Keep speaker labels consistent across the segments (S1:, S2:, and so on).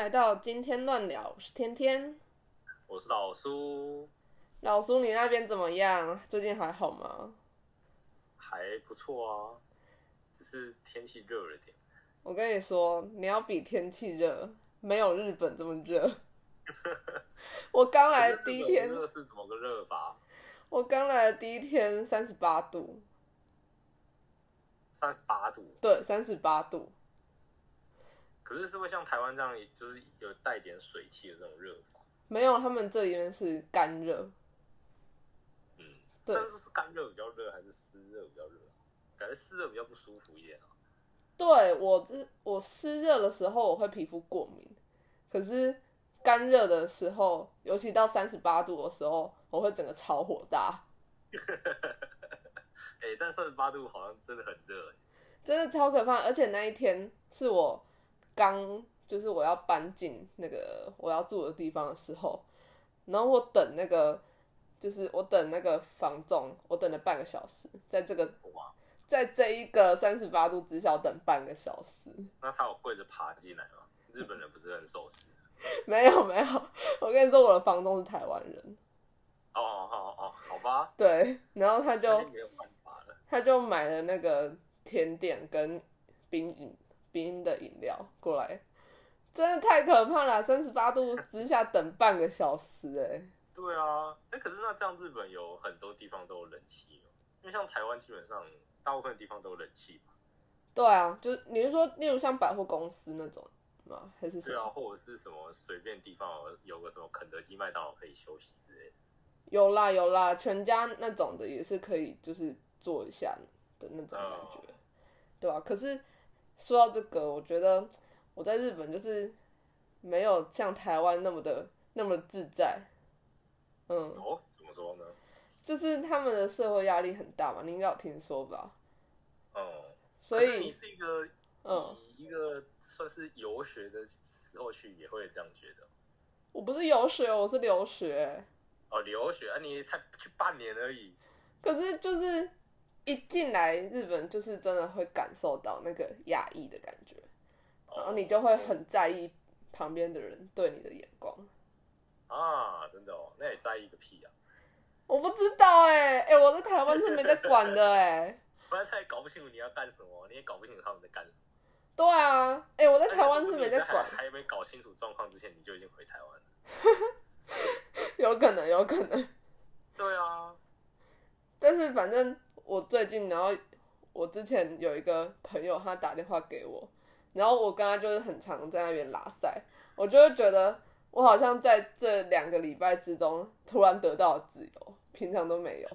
S1: 来到今天乱聊，我是天天。
S2: 我是老苏，
S1: 老苏，你那边怎么样？最近还好吗？
S2: 还不错啊，只是天气热了点。
S1: 我跟你说，你要比天气热，没有日本这么热。我刚来的第一天
S2: 热是怎么个热法？
S1: 我刚来的第一天三十八度，
S2: 三十八度，
S1: 对，三十八度。
S2: 可是是会像台湾这样，就是有带点水汽的这种热法。
S1: 没有，他们这里面是干热，
S2: 嗯，
S1: 对
S2: 但是是干热比较热，还是湿热比较热？感觉湿热比较不舒服一点啊。
S1: 对我这我湿热的时候我会皮肤过敏，可是干热的时候，尤其到三十八度的时候，我会整个超火大，
S2: 哎、但三十八度好像真的很热、欸。
S1: 真的超可怕。而且那一天是我刚就是我要搬进那个我要住的地方的时候，然后我等那个就是我等那个房仲，我等了半个小时，在这个，在这一个三十八度之下等半个小时。
S2: 那他有跪着爬进来吗？日本人不是很守时？
S1: 没有没有，我跟你说，我的房东是台湾人，
S2: 哦哦哦，好吧，
S1: 对，然后他就
S2: 有办法了。
S1: 他就买了那个甜点跟冰饮冰的饮料过来，真的太可怕了，三十八度之下等半个小时、哎，
S2: 对啊，哎、可是那这样日本有很多地方都有冷气哦，因为像台湾基本上大部分地方都有冷气嘛。
S1: 对啊，就是你是说，例如像百货公司那种吗？还是什么？
S2: 对啊，或者是什么随便地方有有个什么肯德基、麦当劳可以休息之类的。
S1: 有啦有啦，全家那种的也是可以，就是做一下的那种感觉，
S2: 哦
S1: 对啊，可是说到这个，我觉得我在日本就是没有像台湾那么的那么自在，嗯，
S2: 哦，怎么说呢？
S1: 就是他们的社会压力很大嘛，你应该有听说吧？
S2: 嗯，
S1: 所
S2: 以是你，是一个
S1: 嗯，
S2: 一个算是游学的时候去，也会这样觉得。
S1: 我不是游学，我是留学，
S2: 哦，留学啊，你才去半年而已。
S1: 可是就是一进来日本，就是真的会感受到那个压抑的感觉，然后你就会很在意旁边的人对你的眼光。
S2: 啊，真的哦，那也在意个屁啊！
S1: 我不知道哎、哎、我在台湾是没在管的哎、
S2: 不然他也搞不清楚你要干什么，你也搞不清楚他们在干什么。
S1: 对啊，哎、我在台湾是没在管，
S2: 还没搞清楚状况之前，你就已经回台湾了。
S1: 有可能，有可能。
S2: 对啊，
S1: 但是反正我最近，然后我之前有一个朋友，他打电话给我，然后我跟他就是很常在那边拉塞，我就会觉得我好像在这两个礼拜之中突然得到了自由，平常都没有，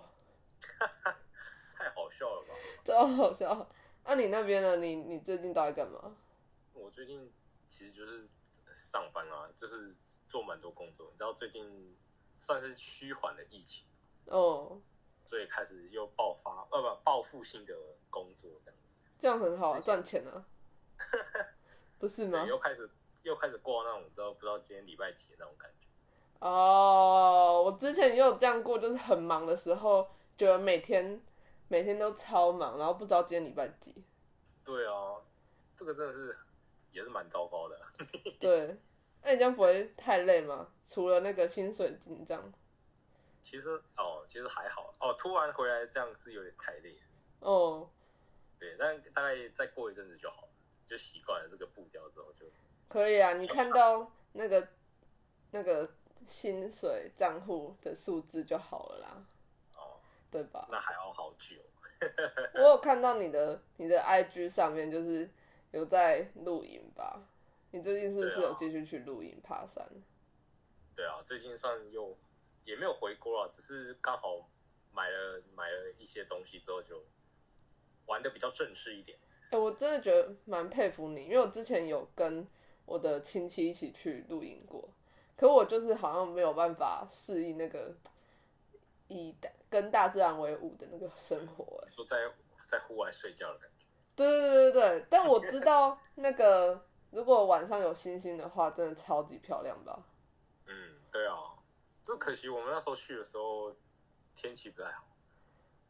S2: 太好笑了吧？
S1: 真好笑。那、你那边呢？你你最近都在干嘛？
S2: 我最近其实就是上班啊，就是做蛮多工作。你知道最近算是趋缓的疫情，
S1: 哦，
S2: 所以开始又爆发，呃不报复性的工作这样，
S1: 这样很好啊，赚钱啊，不是吗
S2: 对，？又开始又开始过那种你知道不知道今天礼拜几的那种感觉。
S1: 哦，我之前也有这样过，就是很忙的时候，觉得每天每天都超忙，然后不知道今天礼拜几。
S2: 对啊，这个真的是也是蛮糟糕的。
S1: 对，那你这样不会太累吗？除了那个薪水紧张，
S2: 其实哦，其实还好哦，突然回来这样是有点太累。
S1: 哦，
S2: 对，但大概再过一阵子就好了，就习惯了这个步调之后就
S1: 可以啊。你看到那个那个薪水账户的数字就好了啦，
S2: 哦，
S1: 对吧？
S2: 那还要好久。
S1: 我有看到你的你的 IG 上面就是有在露营吧？你最近是不是有继续去露营爬山？
S2: 对啊，最近算又也没有回锅啊，只是刚好买了买了一些东西之后就玩的比较正式一点。
S1: 哎、我真的觉得蛮佩服你，因为我之前有跟我的亲戚一起去露营过，可我就是好像没有办法适应那个以大跟大自然为伍的那个生活、哎，
S2: 说在在户外睡觉的感觉。
S1: 对对对对对，但我知道那个如果晚上有星星的话，真的超级漂亮吧？
S2: 嗯，对啊，这可惜我们那时候去的时候天气不太好，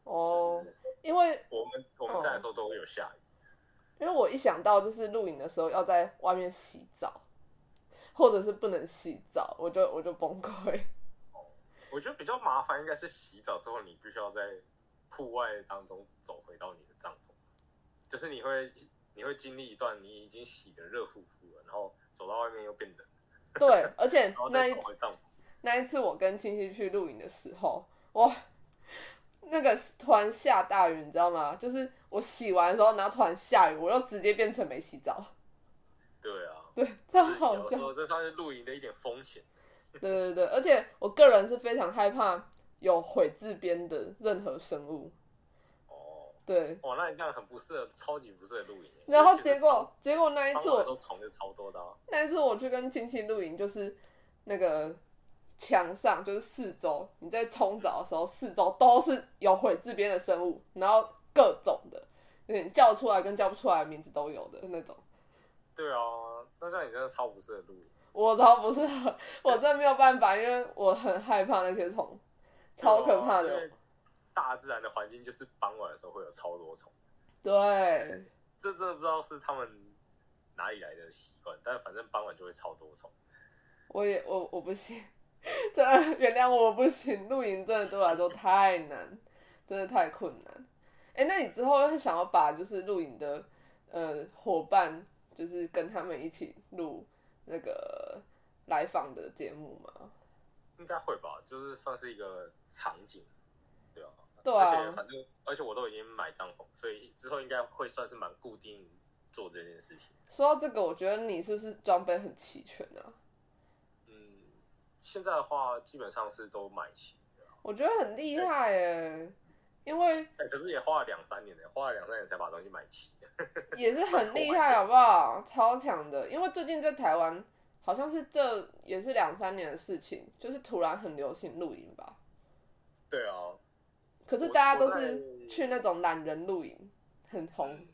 S1: 哦
S2: 就，是
S1: 因为
S2: 我们我们在的时候都会有下雨。
S1: 因为我一想到就是露营的时候要在外面洗澡，或者是不能洗澡，我就我就崩溃。
S2: 我觉得比较麻烦应该是洗澡之后，你必须要在户外当中走回到你的帐篷，就是你会你会经历一段你已经洗的热乎乎了，然后走到外面又变冷，
S1: 对，而且
S2: 然后
S1: 那一
S2: 再走回帐篷。
S1: 那一次我跟亲戚去露营的时候，哇，那个突然下大雨，你知道吗？就是我洗完的时候，然后突然下雨，我又直接变成没洗澡，
S2: 对啊，
S1: 对，超
S2: 就是
S1: 好笑。
S2: 这算是露营的一点风险。
S1: 对对对，而且我个人是非常害怕有毁字边的任何生物，
S2: 哦，
S1: 对。
S2: 哇，那你这样很不适合，超级不适合露营。
S1: 然后结果结果那一次我
S2: 候虫就超多的啊、
S1: 那一次我去跟亲戚露营，就是那个墙上就是四周，你在冲澡的时候，四周都是有毁字边的生物，然后各种的，你叫出来跟叫不出来的名字都有的那种。
S2: 对啊，那像你真的超不适合露营。
S1: 我超不适合，我真的没有办法，因为我很害怕那些虫，超可怕的。
S2: 啊大自然的环境就是傍晚的时候会有超多虫，
S1: 对，
S2: 这真的不知道是他们哪里来的习惯，但反正傍晚就会超多虫。
S1: 我也我我不行，真的原谅我不行，露营真的对我来说太难，真的太困难。哎、那你之后会想要把就是露营的呃伙伴，就是跟他们一起录那个来访的节目吗？
S2: 应该会吧，就是算是一个场景，对啊。
S1: 对啊
S2: 而且反正，而且我都已经买帐篷，所以之后应该会算是蛮固定做这件事情。
S1: 说到这个，我觉得你是不是装备很齐全啊？
S2: 嗯，现在的话基本上是都买齐了，
S1: 我觉得很厉害哎，因为
S2: 哎，可是也花了两三年呢，花了两三年才把东西买齐。
S1: 也是很厉害，好不好？超强的，因为最近在台湾，好像是这也是两三年的事情，就是突然很流行露营吧。
S2: 对啊，
S1: 可是大家都是去那种懒人露营，很红。
S2: 嗯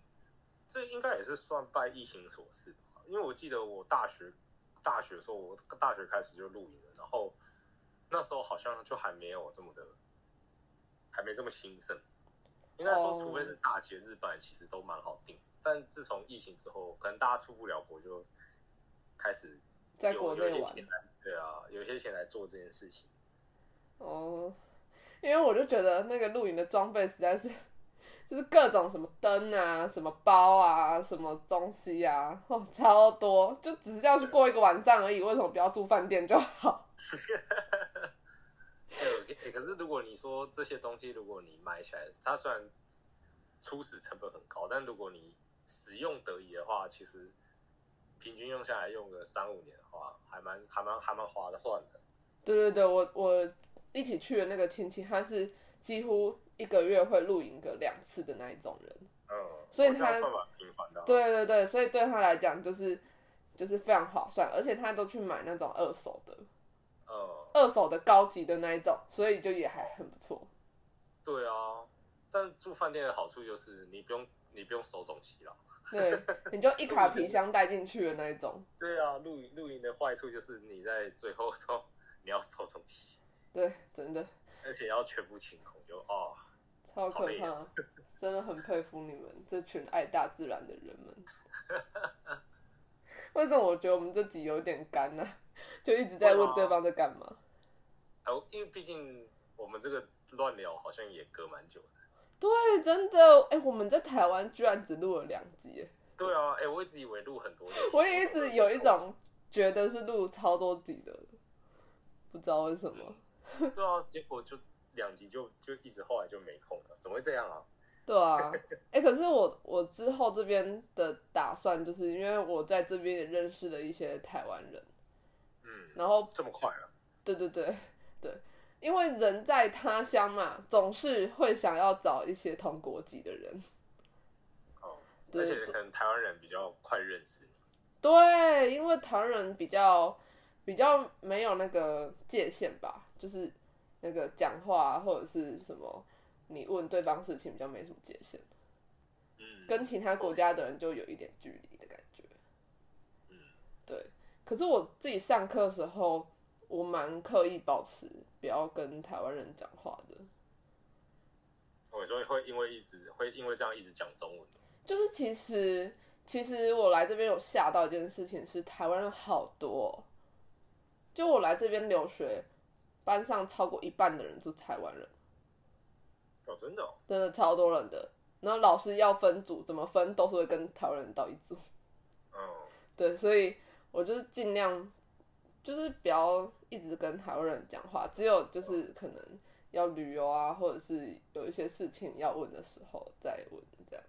S2: 这应该也是算拜疫情所赐吧，因为我记得我大学大学的时候，我大学开始就露营了，然后那时候好像就还没有这么的，还没这么兴盛。应该说，
S1: 哦
S2: 除非是大节日，本来其实都蛮好定。但自从疫情之后，可能大家出不了国，就开始
S1: 在
S2: 有
S1: 国内玩
S2: 有一些钱来，对啊，有一些钱来做这件事情。
S1: 哦，因为我就觉得那个露营的装备实在是，就是各种什么灯啊、什么包啊、什么东西啊，哦，超多，就只是要去过一个晚上而已，为什么不要住饭店就好？
S2: 对、欸，可是如果你说这些东西，如果你买起来，它虽然初始成本很高，但如果你使用得宜的话，其实平均用下来用个三五年的话，还蛮还蛮还蛮划得算的。
S1: 对对对，我我一起去的那个亲戚，他是几乎一个月会露营个两次的那一种人。
S2: 嗯，
S1: 所以
S2: 我这样
S1: 它
S2: 算蛮频繁的啊、
S1: 对对对，所以对他来讲就是就是非常划算，而且他都去买那种二手的，
S2: 嗯，
S1: 二手的高级的那一种，所以就也还很不错。
S2: 对啊。但住饭店的好处就是你不用你不用收东西啦。
S1: 对，你就一卡皮箱带进去的那一种。
S2: 对啊，露营露营的坏处就是你在最后时候你要收东西，
S1: 对，真的
S2: 而且要全部清空，就哦，
S1: 超可怕，真的很佩服你们这群爱大自然的人们。为什么我觉得我们这集有点干呢、就一直在问对方在干嘛。
S2: 哦，因为毕竟我们这个乱聊好像也隔蛮久的。
S1: 对，真的，哎、我们在台湾居然只录了两集，
S2: 对啊，哎、我一直以为录很多集，
S1: 我也一直有一种觉得是录超多集的，不知道为什么。
S2: 对啊，结果就两集就就一直后来就没空了，怎么会这样啊？
S1: 对啊，哎、可是我我之后这边的打算，就是因为我在这边也认识了一些台湾人，
S2: 嗯，
S1: 然后
S2: 这么快啊？
S1: 对对对对，因为人在他乡嘛，总是会想要找一些同国籍的人。
S2: 哦，而且可能台湾人比较快认识你。
S1: 对，因为台湾人比较比较没有那个界限吧，就是那个讲话、啊、或者是什么，你问对方事情比较没什么界限，
S2: 嗯，
S1: 跟其他国家的人就有一点距离的感觉。
S2: 嗯，
S1: 对。可是我自己上课的时候，我蛮刻意保持不要跟台湾人讲话的。
S2: 我说会因为一直会因为这样一直讲中文。
S1: 就是其实其实我来这边有吓到一件事情是台湾人好多哦、就我来这边留学，班上超过一半的人是台湾人，
S2: 哦，真的哦，
S1: 真的超多人的。然后老师要分组，怎么分都是会跟台湾人到一组。
S2: 嗯，
S1: 对，所以我就是尽量，就是不要一直跟台湾人讲话，只有就是可能要旅游啊，或者是有一些事情要问的时候再问这样。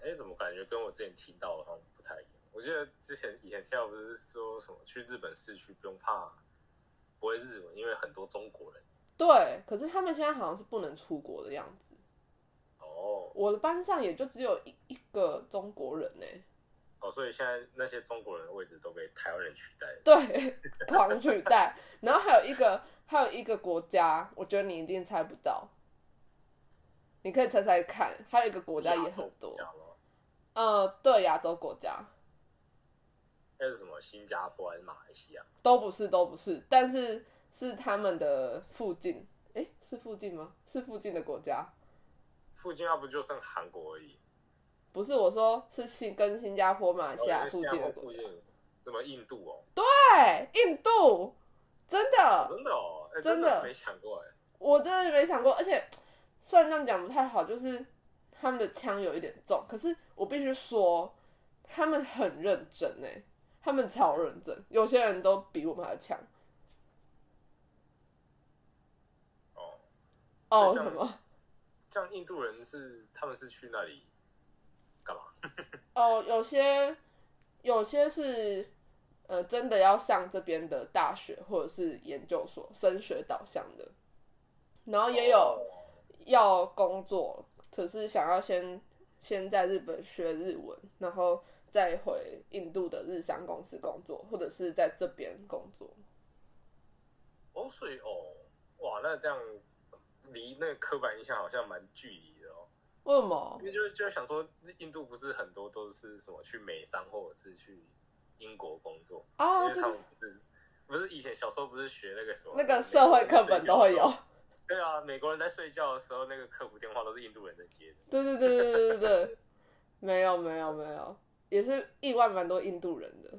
S2: 哎，怎么感觉跟我之前听到的好像不太一样？我记得之前以前听到不是说什么去日本市区不用怕不会日文，因为很多中国人。
S1: 对，可是他们现在好像是不能出国的样子。
S2: 哦
S1: 我的班上也就只有一一个中国人呢、
S2: 哦，所以现在那些中国人的位置都被台湾人取代了。
S1: 对，狂取代。然后还有一个，还有一个国家，我觉得你一定猜不到，你可以猜猜看，还有一个国家也很多？呃，对，亚洲国家
S2: 那是什么？新加坡还是马来西亚？
S1: 都不是，都不是，但是是他们的附近，诶，是附近吗？是附近的国家，
S2: 附近要不就剩韩国而已。
S1: 不是我说是新跟新加坡、马来西亚
S2: 哦
S1: 附近的国家。
S2: 附近，什么印度哦？
S1: 对，印度，真的，
S2: 真的哦，哎
S1: 真的
S2: 没想过哎。
S1: 我真的没想过，而且虽然这样讲不太好，就是他们的枪有一点重，可是我必须说，他们很认真哎，他们超认真，有些人都比我们还强。
S2: 哦，
S1: 哦，什么？
S2: 像印度人是他们是去那里干嘛？
S1: 哦，有些有些是呃真的要上这边的大学或者是研究所升学导向的，然后也有
S2: 哦
S1: 要工作，可是想要先先在日本学日文，然后再回印度的日商公司工作，或者是在这边工作。
S2: 哦，所以哦，哇，那这样离那个刻板印象好像蛮距离的哦。
S1: 为什么
S2: 因？为就是就是想说，印度不是很多都是什么去美商或者是去英国工作，因
S1: 哦，
S2: 为他
S1: 就是
S2: 们不是不是以前小时候不是学那个什么
S1: 那个社会课本都会有。
S2: 对啊，美国人在睡觉的时候，那个客服电话都是印度人在接的。
S1: 对对对对对对对，没有没有没有，也是意外蛮多印度人的，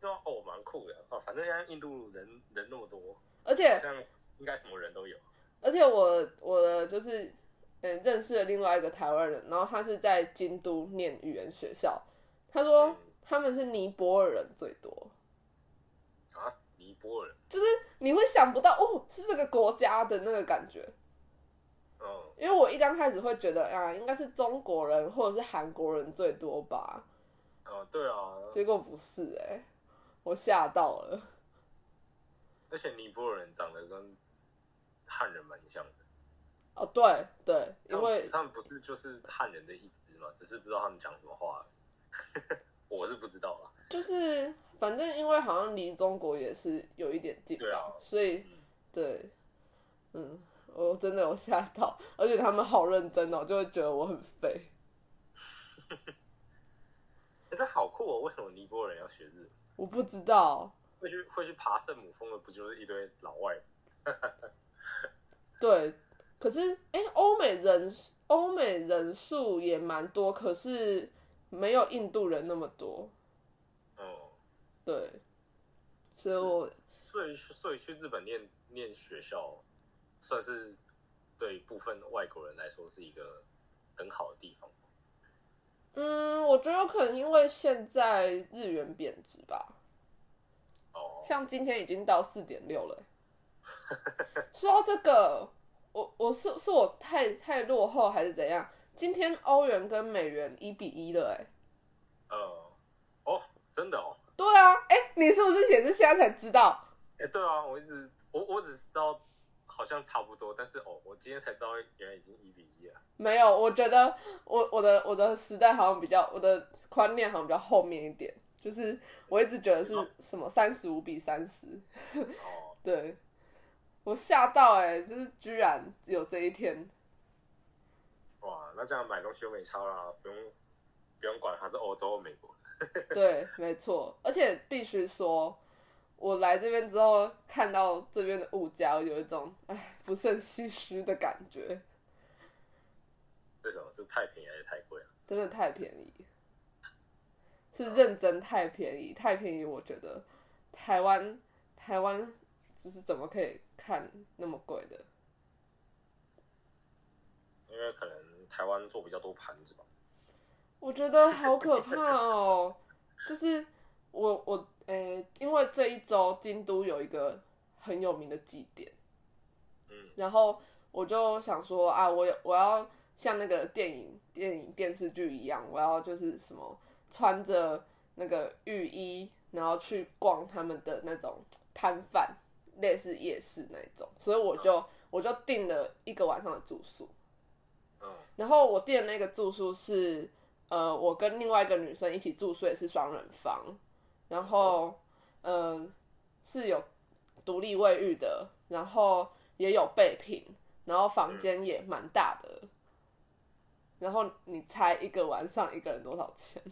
S2: 对啊，哦，蛮酷的。哦。反正现在印度人人那么多，
S1: 而且
S2: 这样应该什么人都有。
S1: 而且我我的就是嗯认识了另外一个台湾人，然后他是在京都念语言学校，他说
S2: 嗯。
S1: 他们是尼泊尔人最多，
S2: 啊，尼泊尔人，
S1: 就是你会想不到哦是这个国家的那个感觉，
S2: 嗯，
S1: 因为我一刚开始会觉得啊应该是中国人或者是韩国人最多吧，
S2: 哦，对啊，
S1: 结果不是哎、我吓到了，
S2: 而且尼泊尔人长得跟汉人蛮像的，
S1: 哦对对，因为
S2: 他们不是就是汉人的一支嘛，只是不知道他们讲什么话。我是不知道啦。
S1: 就是反正因为好像离中国也是有一点近吧，
S2: 对啊
S1: 所以
S2: 嗯。
S1: 对，嗯，我真的有吓到，而且他们好认真哦，就会觉得我很废。
S2: 哎、这好酷哦！为什么尼泊尔人要学日文？
S1: 我不知道，
S2: 会去会去爬圣母峰的，不就是一堆老外？
S1: 对，可是哎，欧美人欧美人数也蛮多，可是没有印度人那么多，
S2: 嗯，
S1: 对，所以我
S2: 所以所以去日本念念学校，算是对部分外国人来说是一个很好的地方。
S1: 嗯，我觉得有可能因为现在日元贬值吧，
S2: 哦，
S1: 像今天已经到四点六了欸。说到这个，我我是是我太太落后还是怎样？今天欧元跟美元一比一了，哎，
S2: 呃，哦，真的哦，
S1: 对啊，哎，你是不是也是现在才知道？
S2: 哎、对啊，我一直我我只知道好像差不多，但是哦，我今天才知道原来已经一比一了。
S1: 没有，我觉得我我的我的时代好像比较我的观念好像比较后面一点，就是我一直觉得是什么三十五比三十，
S2: 哦，
S1: 对我吓到哎、就是居然有这一天。
S2: 哇，那这样买东西又没差啦，不用不用管它是欧洲或美国的。
S1: 对，没错，而且必须说，我来这边之后看到这边的物价，有一种唉不胜唏嘘的感觉，
S2: 为什么是太便宜还是太贵啊？
S1: 真的太便宜，是认真太便宜，太便宜。我觉得台湾台湾就是怎么可以看那么贵的？
S2: 因为可能台湾做比较多盘子吧。
S1: 我觉得好可怕哦！就是我我诶、因为这一周京都有一个很有名的祭典，
S2: 嗯，
S1: 然后我就想说啊，我有我要像那个电影、电影电视剧一样，我要就是什么穿着那个浴衣，然后去逛他们的那种摊贩，类似夜市那种，所以我就我就订了一个晚上的住宿。
S2: 嗯
S1: 然后我订的那个住宿是，呃，我跟另外一个女生一起住宿，也是双人房，然后，呃，是有独立卫浴的，然后也有备品，然后房间也蛮大的。然后你猜一个晚上一个人多少钱？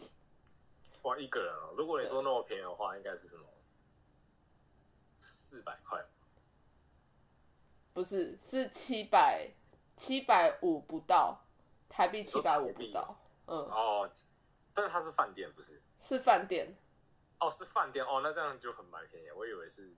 S2: 哇，一个人啊！如果你说那么便宜的话，应该是什么？四百块。
S1: 不是，是七百七百五不到，台币七百五不到，嗯，
S2: 哦，但是它是饭店，不是？
S1: 是饭店。
S2: 哦，是饭店哦，那这样就很蛮便宜。我以为是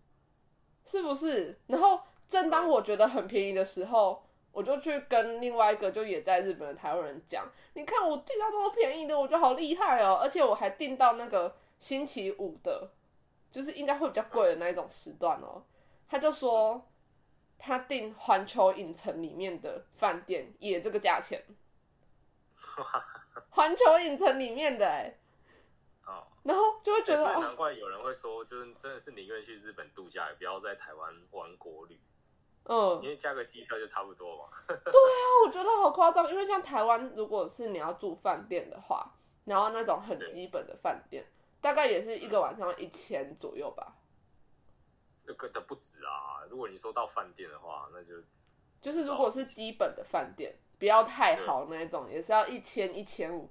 S1: 是不是？然后正当我觉得很便宜的时候，我就去跟另外一个就也在日本的台湾人讲，你看我订到这么便宜的，我觉得好厉害哦！而且我还订到那个星期五的，就是应该会比较贵的那一种时段哦。他就说他订环球影城里面的饭店也这个价钱，环球影城里面的哎，
S2: 哦，
S1: 然后就会觉得
S2: 难怪有人会说，就是真的是宁愿去日本度假，也不要在台湾玩国旅，
S1: 嗯
S2: 因，为加个机票就差不多嘛。
S1: 对啊我觉得好夸张，因为像台湾，如果是你要住饭店的话，然后那种很基本的饭店，大概也是一个晚上一千左右吧。
S2: 这个的不止啊！如果你说到饭店的话，那就
S1: 就是如果是基本的饭店，不要太好那一种，也是要一千一千五。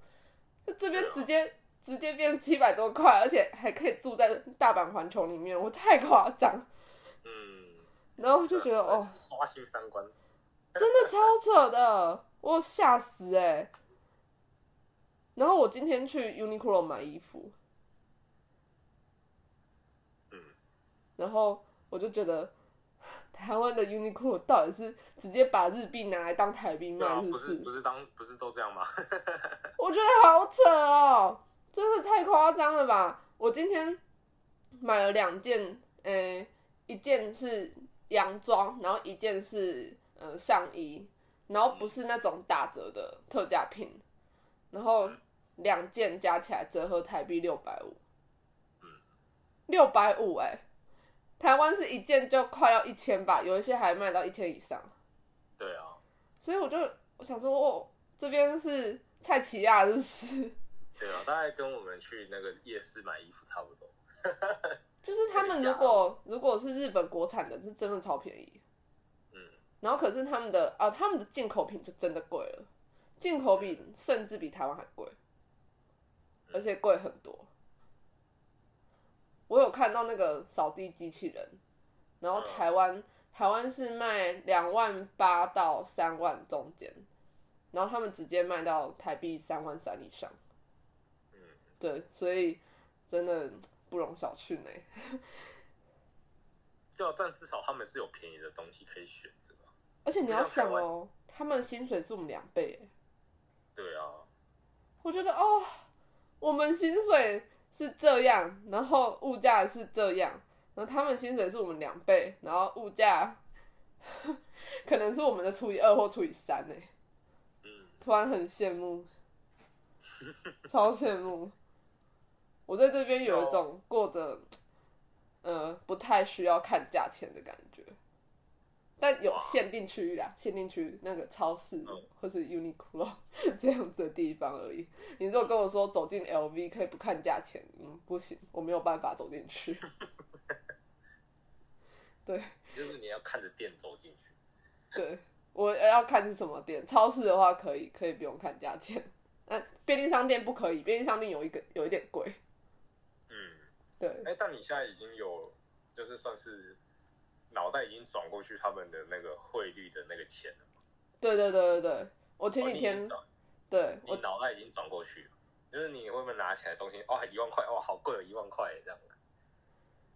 S1: 就这边直接直接变七百多块，而且还可以住在大阪环球里面，我太夸张。
S2: 嗯，
S1: 然后就觉得哦，
S2: 刷新三观。
S1: 真的超扯的，我有吓死哎、然后我今天去 Uniqlo 买衣服，
S2: 嗯，
S1: 然后我就觉得台湾的 Uniqlo 到底是直接把日币拿来当台币卖？
S2: 不是不是当不是都这样吗？
S1: 我觉得好扯哦，真的太夸张了吧！我今天买了两件，呃、一件是洋装，然后一件是呃上衣，然后不是那种打折的特价品，然后两件加起来折合台币六百五，六百五哎，台湾是一件就快要一千吧，有一些还卖到一千以上。
S2: 对啊，
S1: 所以我就我想说，哦，这边是蔡奇亚，是不是？
S2: 对啊，大概跟我们去那个夜市买衣服差不多。
S1: 就是他们如果如果是日本国产的，是真的超便宜。
S2: 嗯，
S1: 然后可是他们的啊，他们的进口品就真的贵了，进口品甚至比台湾还贵，而且贵很多。我有看到那个扫地机器人，然后台湾台湾是卖两万八到三万中间，然后他们直接卖到台币三万三以上。
S2: 嗯，
S1: 对，所以真的不容小觑呢。
S2: 对啊，但至少他们是有便宜的东西可以选择啊。
S1: 而且你要想哦，他们的薪水是我们两倍耶，
S2: 对啊，
S1: 我觉得哦，我们薪水是这样，然后物价是这样，然后他们薪水是我们两倍，然后物价 可能是我们的除以二或除以三呢。
S2: 嗯，
S1: 突然很羡慕，超羡慕。我在这边有一种过着，呃，不太需要看价钱的感觉，但有限定区域啦，限定区域那个超市
S2: 嗯
S1: 或是 Uniqlo 这样子的地方而已。你如果跟我说走进 LV 可以不看价钱，嗯，不行，我没有办法走进去。对，
S2: 就是你要看着店走进去。
S1: 对，我要看是什么店。超市的话可以，可以不用看价钱。那，便利商店不可以，便利商店有一个有一点贵。
S2: 嗯，
S1: 对，
S2: 哎，但你现在已经有，就是算是脑袋已经转过去他们的那个汇率的那个钱了吗。
S1: 对对对对对，我前几天、对
S2: 你
S1: 我
S2: 脑袋已经转过去了，就是你会不会拿起来东西，哇，一万块，哇，好贵哦，一万块这样。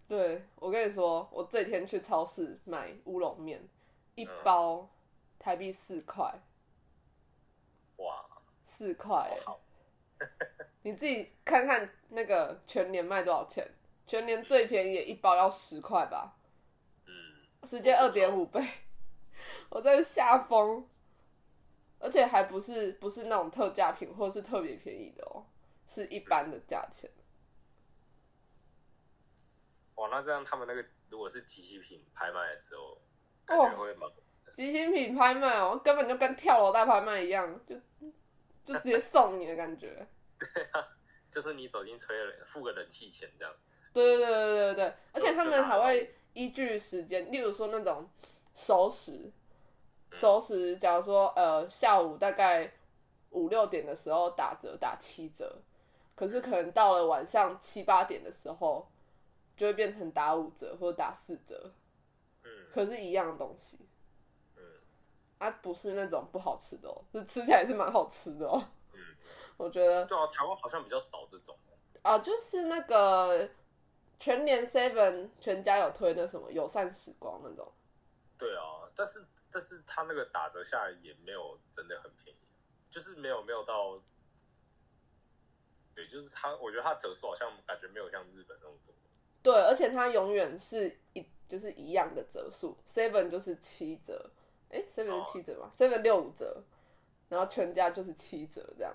S1: 对我跟你说，我这几天去超市买乌龙面，一
S2: 嗯。
S1: 包台币四块，
S2: 哇，
S1: 四块 你自己看看那个全年卖多少钱？全年最便宜也一包要十块吧，
S2: 嗯，
S1: 直接二点五倍，我真的吓疯。而且还不是不是那种特价品或是特别便宜的哦，是一般的价钱。
S2: 哇，那这样他们那个如果是机器品拍卖的时候，感觉会蛮
S1: 即兴品拍卖哦，根本就跟跳楼大拍卖一样，就就直接送你的感觉。
S2: 就是你走进吹了付个冷气钱这样。
S1: 对对对对对对，而且他们还会依据时间，例如说那种熟食，熟食，假如说呃下午大概五六点的时候打折打七折，可是可能到了晚上七八点的时候，就会变成打五折或者打四折，
S2: 嗯。
S1: 可是一样的东西。
S2: 嗯。
S1: 啊，不是那种不好吃的哦，是吃起来是蛮好吃的哦。
S2: 嗯，
S1: 我觉得
S2: 对啊，台湾好像比较少这种。
S1: 啊，就是那个全年 Seven 全家有推那什么友善时光那种，
S2: 对啊，但是但是他那个打折下来也没有真的很便宜，就是没有没有到，对，就是他，我觉得他折数好像感觉没有像日本那么多。
S1: 对，而且它永远是一就是一样的折数，Seven 就是七折，哎，Seven 是七折嘛，Seven 六五折，然后全家就是七折这样，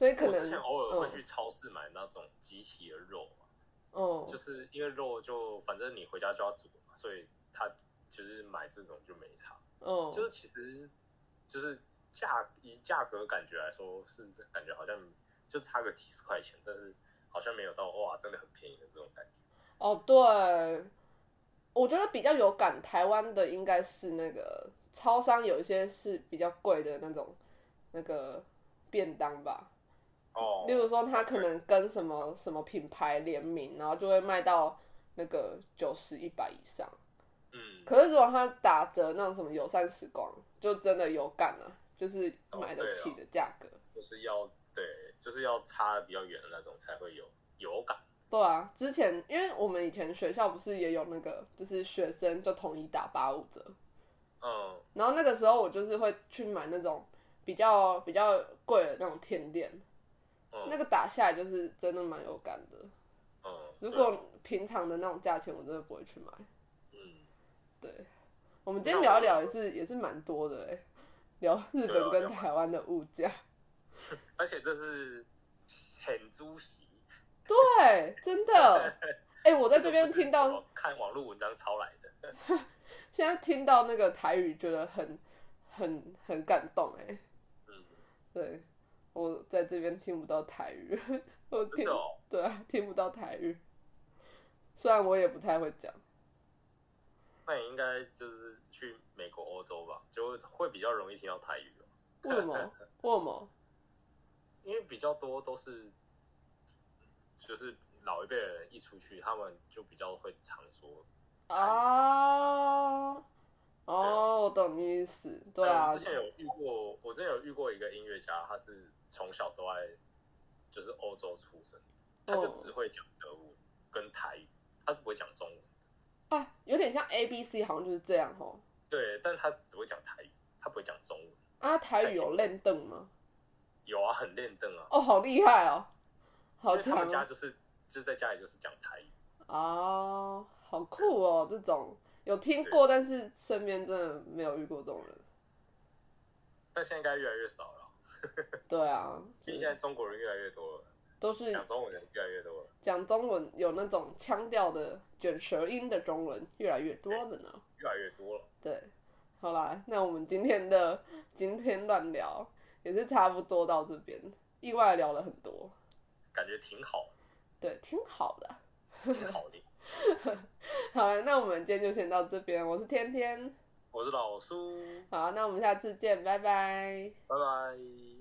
S1: 所以可能
S2: 我之前偶尔会
S1: 嗯
S2: 去超市买那种集体的肉嘛，
S1: 哦
S2: 就是因为肉就反正你回家就要煮嘛，所以他就是买这种就没差。
S1: 哦，
S2: 就是其实就是价以价格感觉来说是感觉好像就差个几十块钱，但是好像没有到哇真的很便宜的这种感觉。
S1: 哦，对，我觉得比较有感，台湾的应该是那个超商有一些是比较贵的那种那个便当吧，
S2: 哦，
S1: 例如说他可能跟什么什么品牌联名，然后就会卖到那个九十一百以上。
S2: 嗯，
S1: 可是如果他打折那种什么友善时光，就真的有感了、就是买得起的价格。
S2: 就是要对，就是要差得比较远的那种才会有有感。
S1: 对啊，之前因为我们以前学校不是也有那个，就是学生就统一打八五折，
S2: 嗯
S1: 然后那个时候我就是会去买那种比较比较贵的那种甜点，
S2: 嗯
S1: 那个打下来就是真的蛮有感的。
S2: 嗯，
S1: 如果平常的那种价钱，我真的不会去买。
S2: 嗯
S1: 对，我们今天聊一聊也是也是蛮多的哎，聊日本跟台湾的物价。
S2: 而且这是很猪席，
S1: 对，真的。哎、我在这边听到
S2: 看网络文章抄来的。
S1: 现在听到那个台语，觉得很很很感动哎。
S2: 嗯，
S1: 对，我在这边听不到台语，我听对啊，听不到台语。虽然我也不太会讲，
S2: 那你应该就是去美国、欧洲吧，就会比较容易听到台语哦。
S1: 为什么？为什么？
S2: 因为比较多都是，就是老一辈的人一出去，他们就比较会常说。
S1: 啊？哦，我懂你意思。对啊
S2: 我，之前有遇过，我之前有遇过一个音乐家，他是从小都在就是欧洲出生，他就只会讲德文跟台语，他是不会讲中文。
S1: 啊，有点像 A B C，好像就是这样哦。
S2: 对，但他只会讲台语，他不会讲中文。
S1: 啊，台语有练凳吗？
S2: 有啊，很练凳啊，
S1: 哦，好厉害哦，好
S2: 因为他家就是就是在家里就是讲台语。
S1: 啊，好酷哦！这种有听过，但是身边真的没有遇过这种人。
S2: 但现在应该越来越少了，
S1: 对啊，
S2: 因为现在中国人越来越多了，
S1: 都是
S2: 讲中文的人越来越多了，
S1: 讲中文有那种腔调的卷舌音的中文越来越多了呢。
S2: 越来越多了。
S1: 对，好啦，那我们今天的今天乱聊也是差不多到这边，意外聊了很多，
S2: 感觉挺好，
S1: 对，挺好的。
S2: 挺好的。
S1: 好了，那我们今天就先到这边，我是天天，
S2: 我是老苏，
S1: 好，那我们下次见，拜拜。
S2: 拜拜。